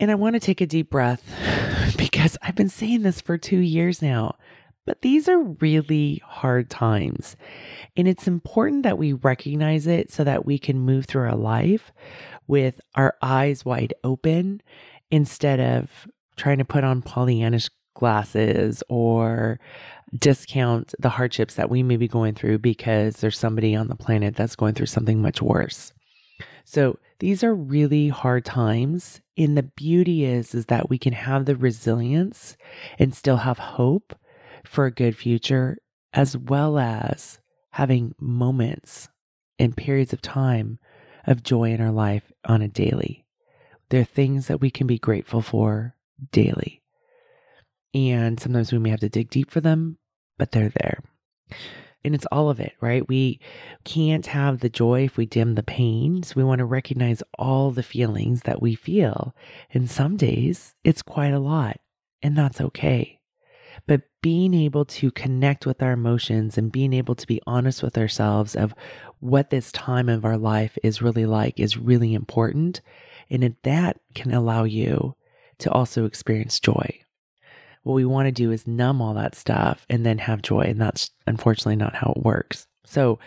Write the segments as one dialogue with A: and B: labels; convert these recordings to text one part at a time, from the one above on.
A: And I want to take a deep breath because I've been saying this for two years now, but these are really hard times. And it's important that we recognize it so that we can move through our life with our eyes wide open instead of trying to put on Pollyannish glasses or discount the hardships that we may be going through because there's somebody on the planet that's going through something much worse. So these are really hard times. And the beauty is, is that we can have the resilience and still have hope for a good future, as well as having moments and periods of time of joy in our life on a daily. There are things that we can be grateful for daily. And sometimes we may have to dig deep for them, but they're there. And it's all of it, right? We can't have the joy if we dim the pain. So we want to recognize all the feelings that we feel. And some days it's quite a lot, and that's okay. But being able to connect with our emotions and being able to be honest with ourselves of what this time of our life is really like is really important. And that can allow you to also experience joy what we want to do is numb all that stuff and then have joy. And that's unfortunately not how it works. So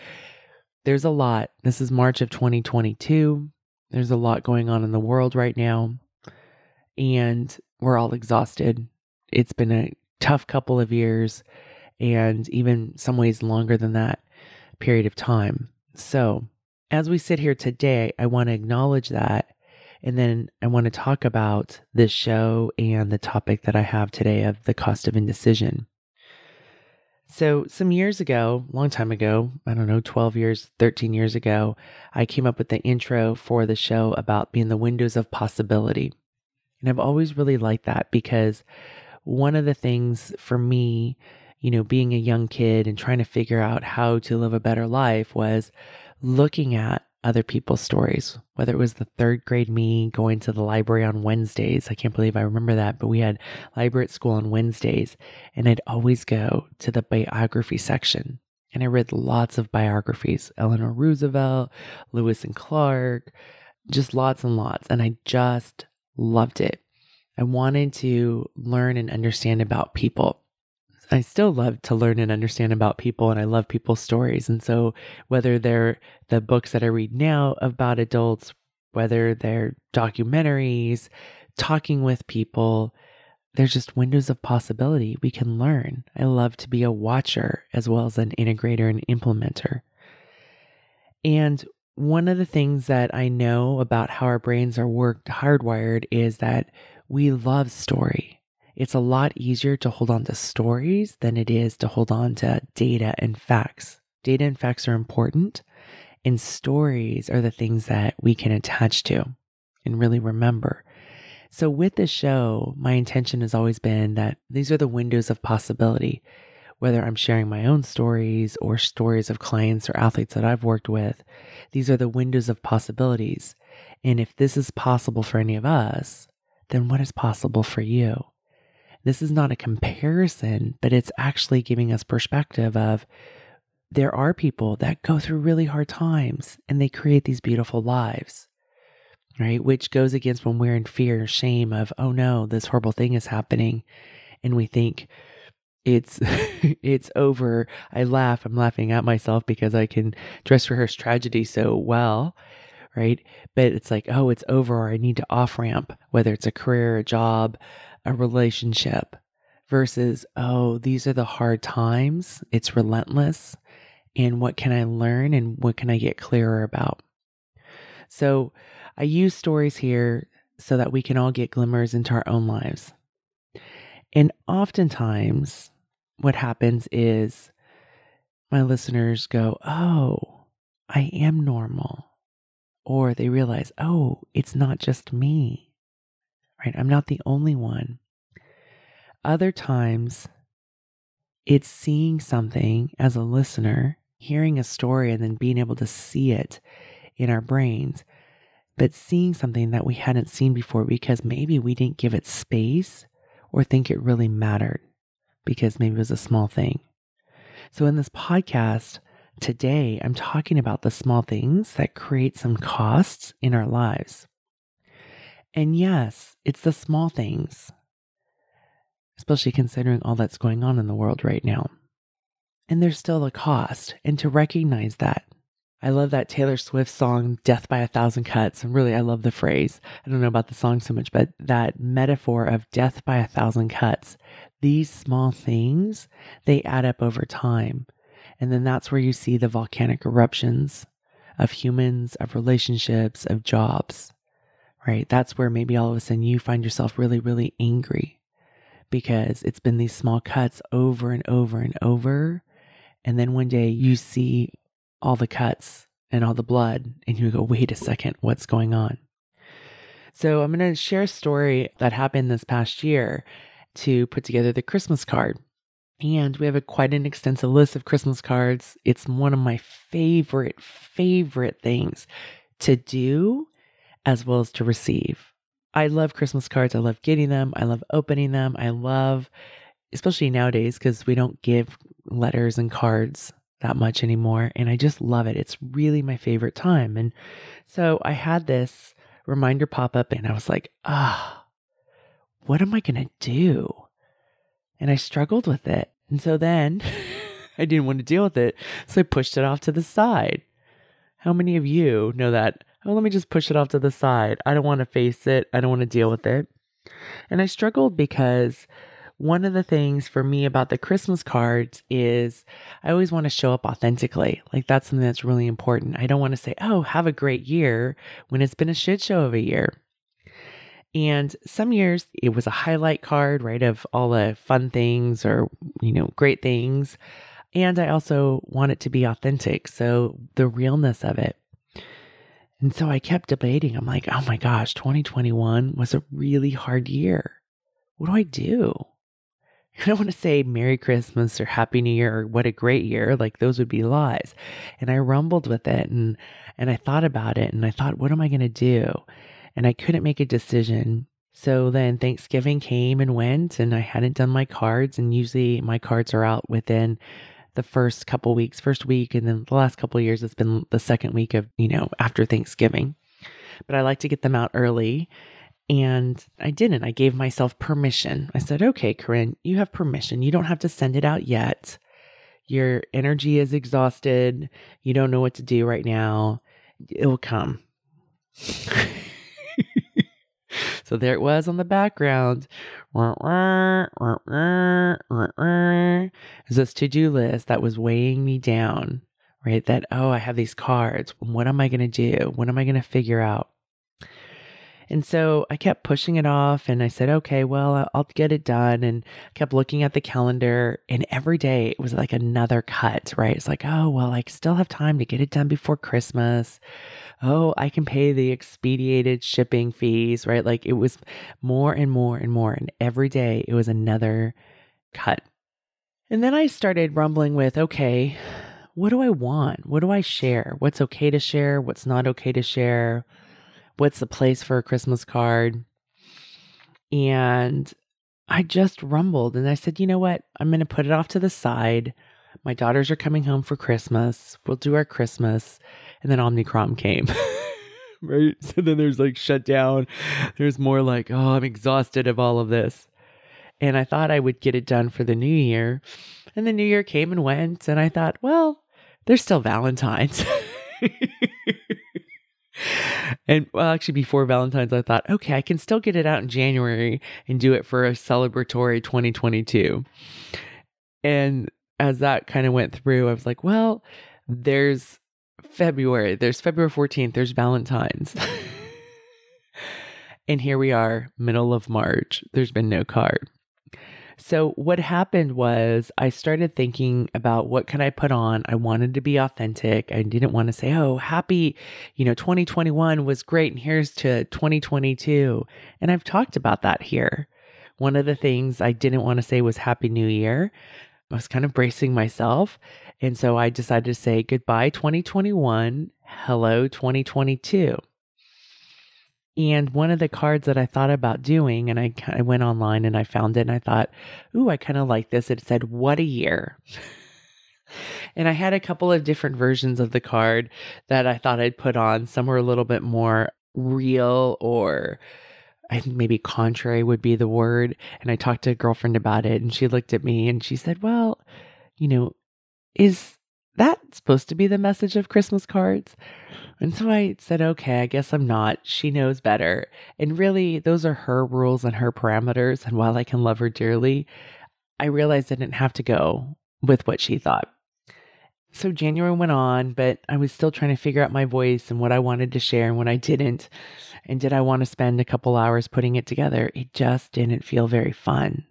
A: there's a lot. This is March of 2022. There's a lot going on in the world right now. And we're all exhausted. It's been a tough couple of years and even some ways longer than that period of time. So, as we sit here today, I want to acknowledge that and then I want to talk about this show and the topic that I have today of the cost of indecision. So, some years ago, long time ago, I don't know, 12 years, 13 years ago, I came up with the intro for the show about being the windows of possibility. And I've always really liked that because one of the things for me, you know, being a young kid and trying to figure out how to live a better life was looking at other people's stories, whether it was the third grade me going to the library on Wednesdays. I can't believe I remember that, but we had library at school on Wednesdays, and I'd always go to the biography section. And I read lots of biographies Eleanor Roosevelt, Lewis and Clark, just lots and lots. And I just loved it. I wanted to learn and understand about people. I still love to learn and understand about people and I love people's stories. And so whether they're the books that I read now about adults, whether they're documentaries, talking with people, there's just windows of possibility we can learn. I love to be a watcher as well as an integrator and implementer. And one of the things that I know about how our brains are worked hardwired is that we love story. It's a lot easier to hold on to stories than it is to hold on to data and facts. Data and facts are important, and stories are the things that we can attach to and really remember. So, with the show, my intention has always been that these are the windows of possibility. Whether I'm sharing my own stories or stories of clients or athletes that I've worked with, these are the windows of possibilities. And if this is possible for any of us, then what is possible for you? This is not a comparison, but it's actually giving us perspective of there are people that go through really hard times and they create these beautiful lives, right? Which goes against when we're in fear, shame of, oh no, this horrible thing is happening. And we think, it's it's over. I laugh. I'm laughing at myself because I can dress rehearse tragedy so well, right? But it's like, oh, it's over, or I need to off ramp, whether it's a career, a job, a relationship versus, oh, these are the hard times. It's relentless. And what can I learn and what can I get clearer about? So I use stories here so that we can all get glimmers into our own lives. And oftentimes, what happens is my listeners go, Oh, I am normal. or they realize, oh, it's not just me, right? I'm not the only one. Other times, it's seeing something as a listener, hearing a story, and then being able to see it in our brains, but seeing something that we hadn't seen before because maybe we didn't give it space or think it really mattered because maybe it was a small thing. So, in this podcast, Today, I'm talking about the small things that create some costs in our lives. And yes, it's the small things, especially considering all that's going on in the world right now. And there's still a cost, and to recognize that. I love that Taylor Swift song, Death by a Thousand Cuts. And really, I love the phrase. I don't know about the song so much, but that metaphor of death by a thousand cuts. These small things, they add up over time. And then that's where you see the volcanic eruptions of humans, of relationships, of jobs, right? That's where maybe all of a sudden you find yourself really, really angry because it's been these small cuts over and over and over. And then one day you see all the cuts and all the blood, and you go, wait a second, what's going on? So I'm going to share a story that happened this past year to put together the Christmas card. And we have a quite an extensive list of Christmas cards. It's one of my favorite, favorite things to do as well as to receive. I love Christmas cards. I love getting them. I love opening them. I love, especially nowadays, because we don't give letters and cards that much anymore. And I just love it. It's really my favorite time. And so I had this reminder pop up and I was like, ah, oh, what am I going to do? and I struggled with it. And so then I didn't want to deal with it. So I pushed it off to the side. How many of you know that? Oh, let me just push it off to the side. I don't want to face it. I don't want to deal with it. And I struggled because one of the things for me about the Christmas cards is I always want to show up authentically. Like that's something that's really important. I don't want to say, oh, have a great year when it's been a shit show of a year. And some years it was a highlight card, right, of all the fun things or, you know, great things. And I also want it to be authentic. So the realness of it. And so I kept debating. I'm like, oh my gosh, 2021 was a really hard year. What do I do? I don't want to say Merry Christmas or Happy New Year or what a great year. Like those would be lies. And I rumbled with it and and I thought about it and I thought, what am I gonna do? and I couldn't make a decision. So then Thanksgiving came and went, and I hadn't done my cards. And usually my cards are out within the first couple weeks, first week, and then the last couple years, it's been the second week of, you know, after Thanksgiving. But I like to get them out early. And I didn't. I gave myself permission. I said, okay, Koren, you have permission. You don't have to send it out yet. Your energy is exhausted. You don't know what to do right now. It'll come. So there it was on the background. It's this to do list that was weighing me down, right? That, oh, I have these cards. What am I going to do? What am I going to figure out? And so I kept pushing it off and I said, okay, well, I'll get it done. And kept looking at the calendar. And every day it was like another cut, right? It's like, oh, well, I still have time to get it done before Christmas oh, I can pay the expedited shipping fees, right? Like it was more and more and more. And every day it was another cut. And then I started rumbling with, okay, what do I want? What do I share? What's okay to share? What's not okay to share? What's the place for a Christmas card? And I just rumbled and I said, you know what? I'm going to put it off to the side. My daughters are coming home for Christmas. We'll do our Christmas and then Omicron came. right? So then there's like shutdown. There's more like, oh, I'm exhausted of all of this. And I thought I would get it done for the new year. And the new year came and went. And I thought, well, there's still Valentine's. and well, actually, before Valentine's, I thought, okay, I can still get it out in January and do it for a celebratory 2022. And as that kind of went through, I was like, well, there's February. There's February 14th. There's Valentine's. and here we are, middle of March. There's been no card. So what happened was I started thinking about what can I put on? I wanted to be authentic. I didn't want to say, "Oh, happy, you know, 2021 was great and here's to 2022." And I've talked about that here. One of the things I didn't want to say was happy new year. I was kind of bracing myself, and so I decided to say goodbye 2021, hello 2022. And one of the cards that I thought about doing, and I, I went online and I found it and I thought, ooh, I kind of like this. It said, What a year. and I had a couple of different versions of the card that I thought I'd put on. Some were a little bit more real or I think maybe contrary would be the word. And I talked to a girlfriend about it and she looked at me and she said, Well, you know, is that supposed to be the message of Christmas cards? And so I said, okay, I guess I'm not. She knows better. And really, those are her rules and her parameters. And while I can love her dearly, I realized I didn't have to go with what she thought. So January went on, but I was still trying to figure out my voice and what I wanted to share and what I didn't. And did I want to spend a couple hours putting it together? It just didn't feel very fun.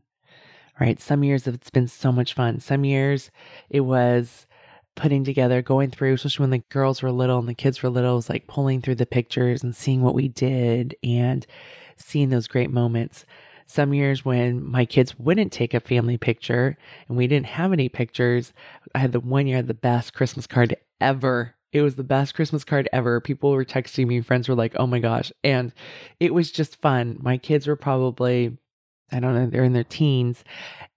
A: Right? Some years it's been so much fun. Some years it was putting together, going through, especially when the girls were little and the kids were little, was like pulling through the pictures and seeing what we did and seeing those great moments. Some years when my kids wouldn't take a family picture and we didn't have any pictures, I had the one year the best Christmas card ever. It was the best Christmas card ever. People were texting me, friends were like, oh my gosh. And it was just fun. My kids were probably, I don't know, they're in their teens,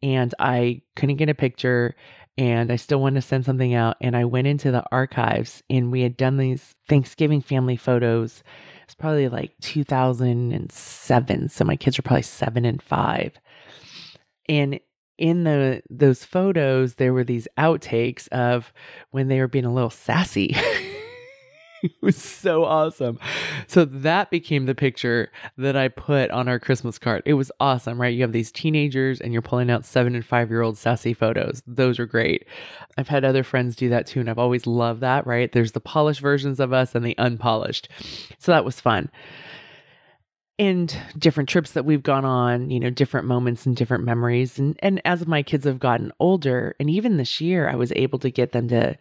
A: and I couldn't get a picture and I still wanted to send something out. And I went into the archives and we had done these Thanksgiving family photos. It's probably like 2007. So my kids were probably seven and five. And in the those photos, there were these outtakes of when they were being a little sassy. it was so awesome. So that became the picture that I put on our Christmas card. It was awesome, right? You have these teenagers and you're pulling out seven and five year old sassy photos. Those are great. I've had other friends do that too, and I've always loved that, right? There's the polished versions of us and the unpolished. So that was fun. And different trips that we've gone on, you know, different moments and different memories. And and as my kids have gotten older, and even this year, I was able to get them to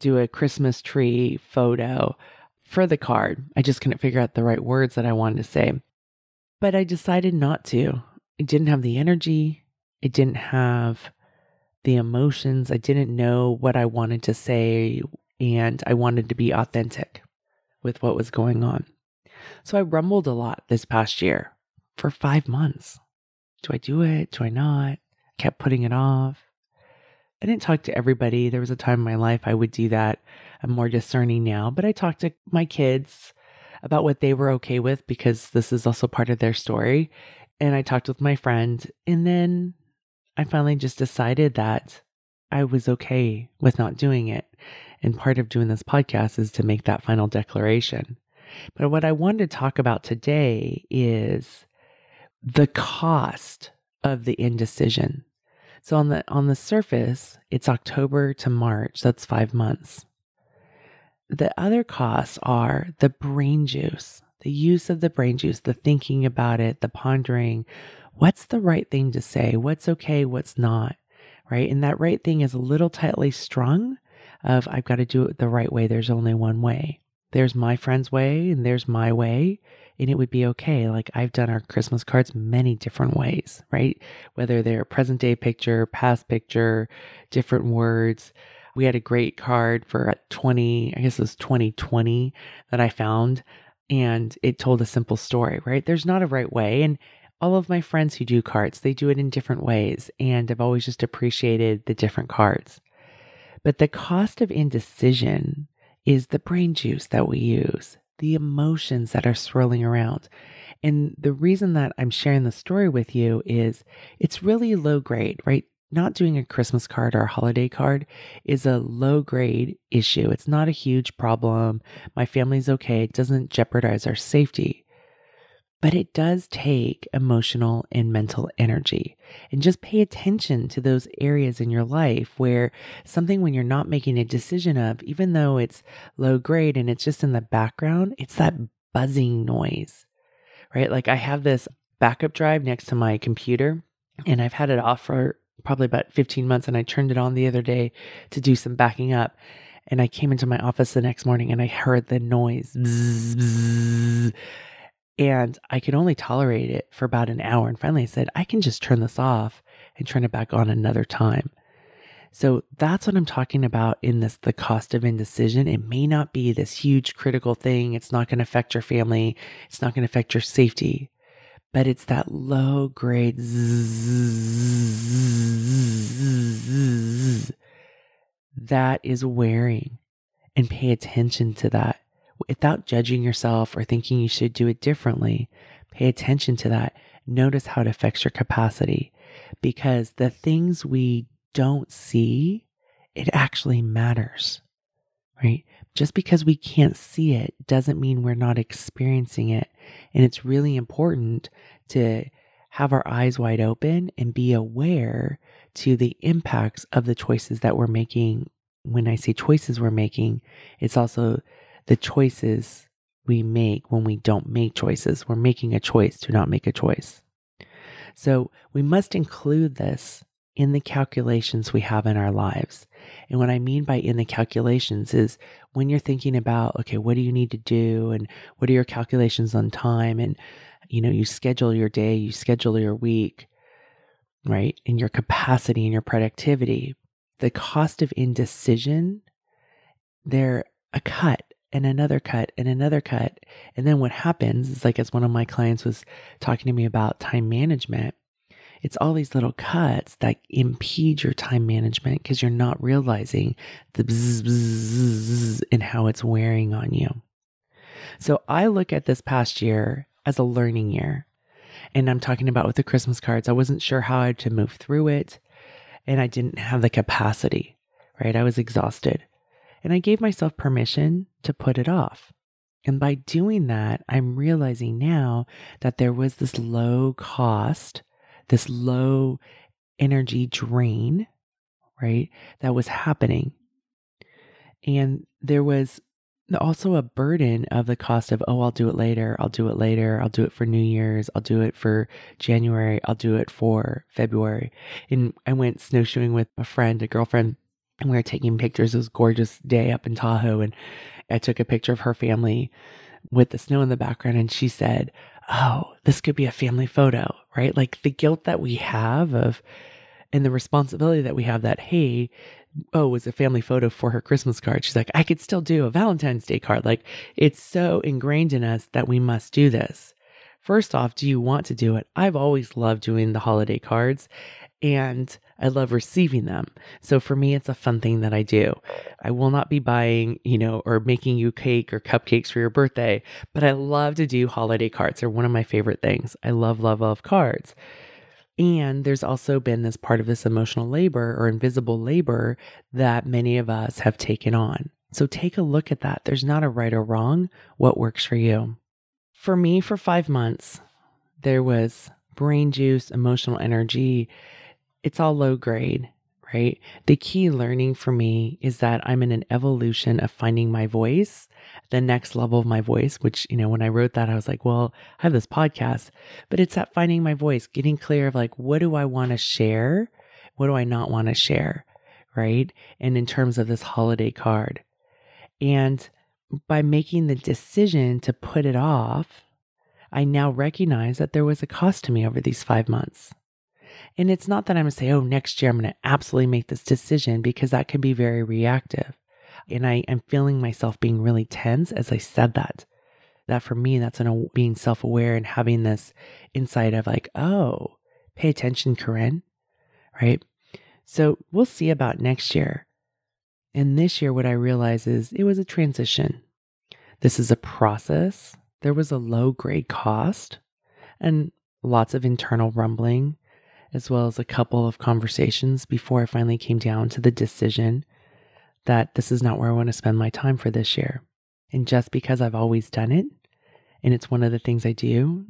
A: do a Christmas tree photo for the card. I just couldn't figure out the right words that I wanted to say. But I decided not to. I didn't have the energy. I didn't have the emotions. I didn't know what I wanted to say. And I wanted to be authentic with what was going on. So I rumbled a lot this past year for five months. Do I do it? Do I not? I kept putting it off. I didn't talk to everybody. There was a time in my life I would do that. I'm more discerning now, but I talked to my kids about what they were okay with because this is also part of their story. And I talked with my friend, and then I finally just decided that I was okay with not doing it. And part of doing this podcast is to make that final declaration. But what I wanted to talk about today is the cost of the indecision. So on the on the surface, it's October to March. That's 5 months. The other costs are the brain juice, the use of the brain juice, the thinking about it, the pondering. What's the right thing to say? What's okay? What's not? Right? And that right thing is a little tightly strung of I've got to do it the right way. There's only one way. There's my friend's way and there's my way and it would be okay. Like I've done our Christmas cards many different ways, right? Whether they're present day picture, past picture, different words. We had a great card for 20, I guess it was 2020 that I found, and it told a simple story, right? There's not a right way. And all of my friends who do cards, they do it in different ways. And I've always just appreciated the different cards. But the cost of indecision is the brain juice that we use the emotions that are swirling around. And the reason that I'm sharing the story with you is it's really low grade, right? Not doing a Christmas card or a holiday card is a low grade issue. It's not a huge problem. My family's okay. It doesn't jeopardize our safety but it does take emotional and mental energy. And just pay attention to those areas in your life where something when you're not making a decision of, even though it's low grade and it's just in the background, it's that buzzing noise, right? Like I have this backup drive next to my computer And I've had it off for probably about 15 months. And I turned it on the other day to do some backing up. And I came into my office the next morning and I heard the noise. Bzz, bzz, and I could only tolerate it for about an hour. And finally I said, I can just turn this off and turn it back on another time. So that's what I'm talking about in this the cost of indecision. It may not be this huge critical thing. It's not going to affect your family. It's not going to affect your safety. But it's that low grade that is wearing. And pay attention to that without judging yourself or thinking you should do it differently. Pay attention to that. Notice how it affects your capacity because the things we don't see, it actually matters, right? Just because we can't see it doesn't mean we're not experiencing it. And it's really important to have our eyes wide open and be aware to the impacts of the choices that we're making. When I say choices we're making, it's also the choices we make when we don't make choices. We're making a choice to not make a choice. So we must include this in the calculations we have in our lives. And what I mean by in the calculations is when you're thinking about, okay, what do you need to do? And what are your calculations on time? And, you know, you schedule your day, you schedule your week, right? And your capacity and your productivity. The cost of indecision, they're a cut and another cut and another cut. And then what happens is like, as one of my clients was talking to me about time management, it's all these little cuts that impede your time management because you're not realizing the bzz, bzz, and how it's wearing on you. So I look at this past year as a learning year. And I'm talking about with the Christmas cards. I wasn't sure how I had to move through it. And I didn't have the capacity, right? I was exhausted. And I gave myself permission to put it off. And by doing that, I'm realizing now that there was this low cost this low energy drain, right? That was happening. And there was also a burden of the cost of, oh, I'll do it later. I'll do it later. I'll do it for New Year's. I'll do it for January. I'll do it for February. And I went snowshoeing with a friend, a girlfriend, and we were taking pictures. It was gorgeous day up in Tahoe. And I took a picture of her family with the snow in the background. And she said, oh, this could be a family photo, right? Like the guilt that we have of, and the responsibility that we have that, hey, oh, it was a family photo for her Christmas card. She's like, I could still do a Valentine's Day card. Like it's so ingrained in us that we must do this. First off, do you want to do it? I've always loved doing the holiday cards and I love receiving them. So for me, it's a fun thing that I do. I will not be buying, you know, or making you cake or cupcakes for your birthday, but I love to do holiday cards. They're one of my favorite things. I love, love, love cards. And there's also been this part of this emotional labor or invisible labor that many of us have taken on. So take a look at that. There's not a right or wrong. What works for you? For me, for five months, there was brain juice, emotional energy, it's all low grade, right? The key learning for me is that I'm in an evolution of finding my voice, the next level of my voice, which, you know, when I wrote that, I was like, well, I have this podcast, but it's that finding my voice, getting clear of like, what do I want to share? What do I not want to share? Right. And in terms of this holiday card. And by making the decision to put it off, I now recognize that there was a cost to me over these five months. And it's not that I'm going to say, oh, next year I'm going to absolutely make this decision because that can be very reactive. And I am feeling myself being really tense as I said that. That for me, that's an, being self aware and having this insight of like, oh, pay attention, Koren, right? So we'll see about next year. And this year, what I realize is it was a transition. This is a process. There was a low grade cost and lots of internal rumbling as well as a couple of conversations before I finally came down to the decision that this is not where I want to spend my time for this year. And just because I've always done it and it's one of the things I do,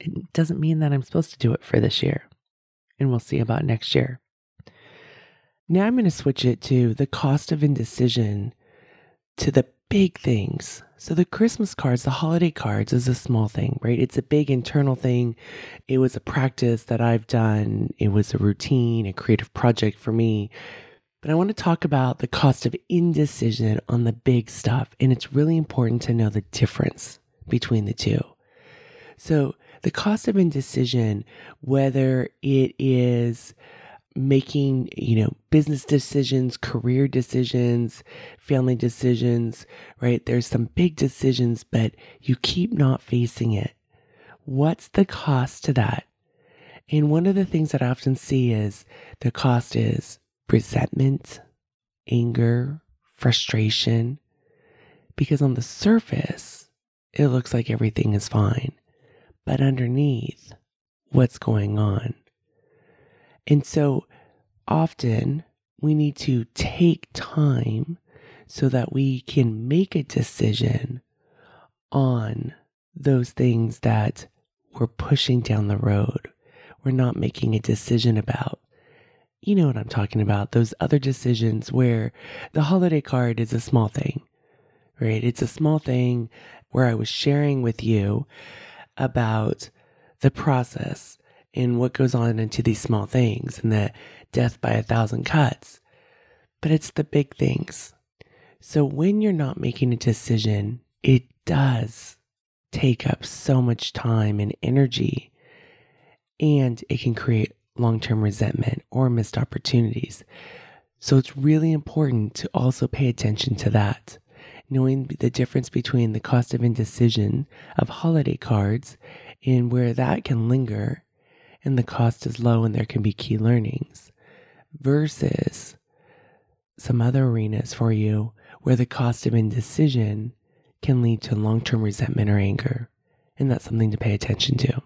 A: it doesn't mean that I'm supposed to do it for this year. And we'll see about next year. Now I'm going to switch it to the cost of indecision. To the big things. So the Christmas cards, the holiday cards is a small thing, right? It's a big internal thing. It was a practice that I've done. It was a routine, a creative project for me. But I want to talk about the cost of indecision on the big stuff. And it's really important to know the difference between the two. So the cost of indecision, whether it is making, you know, business decisions, career decisions, family decisions, right? There's some big decisions, but you keep not facing it. What's the cost to that? And one of the things that I often see is the cost is resentment, anger, frustration, because on the surface, it looks like everything is fine. But underneath, what's going on? And so often we need to take time so that we can make a decision on those things that we're pushing down the road. We're not making a decision about. You know what I'm talking about. Those other decisions where the holiday card is a small thing, right? It's a small thing where I was sharing with you about the process and what goes on into these small things and the death by a thousand cuts. But it's the big things. So when you're not making a decision, it does take up so much time and energy, and it can create long term resentment or missed opportunities. So it's really important to also pay attention to that. Knowing the difference between the cost of indecision of holiday cards and where that can linger and the cost is low and there can be key learnings versus some other arenas for you where the cost of indecision can lead to long term resentment or anger. And that's something to pay attention to.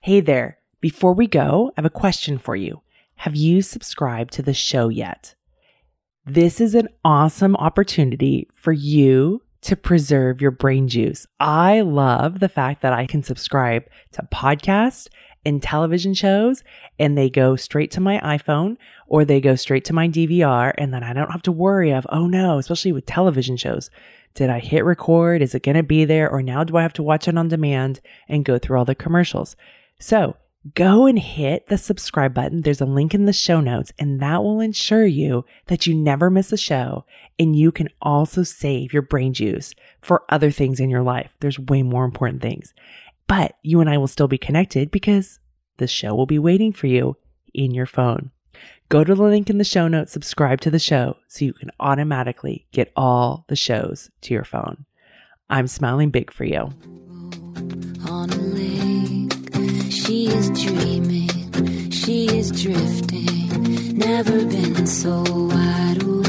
A: Hey there. Before we go, I have a question for you. Have you subscribed to the show yet? This is an awesome opportunity for you to preserve your brain juice. I love the fact that I can subscribe to podcasts and television shows and they go straight to my iPhone or they go straight to my DVR and then I don't have to worry of, oh no, especially with television shows. Did I hit record? Is it going to be there? Or now do I have to watch it on demand and go through all the commercials? So go and hit the subscribe button. There's a link in the show notes and that will ensure you that you never miss a show and you can also save your brain juice for other things in your life. There's way more important things, but you and I will still be connected because the show will be waiting for you in your phone. Go to the link in the show notes, subscribe to the show so you can automatically get all the shows to your phone. I'm smiling big for you.
B: She is dreaming, she is drifting, never been so wide awake.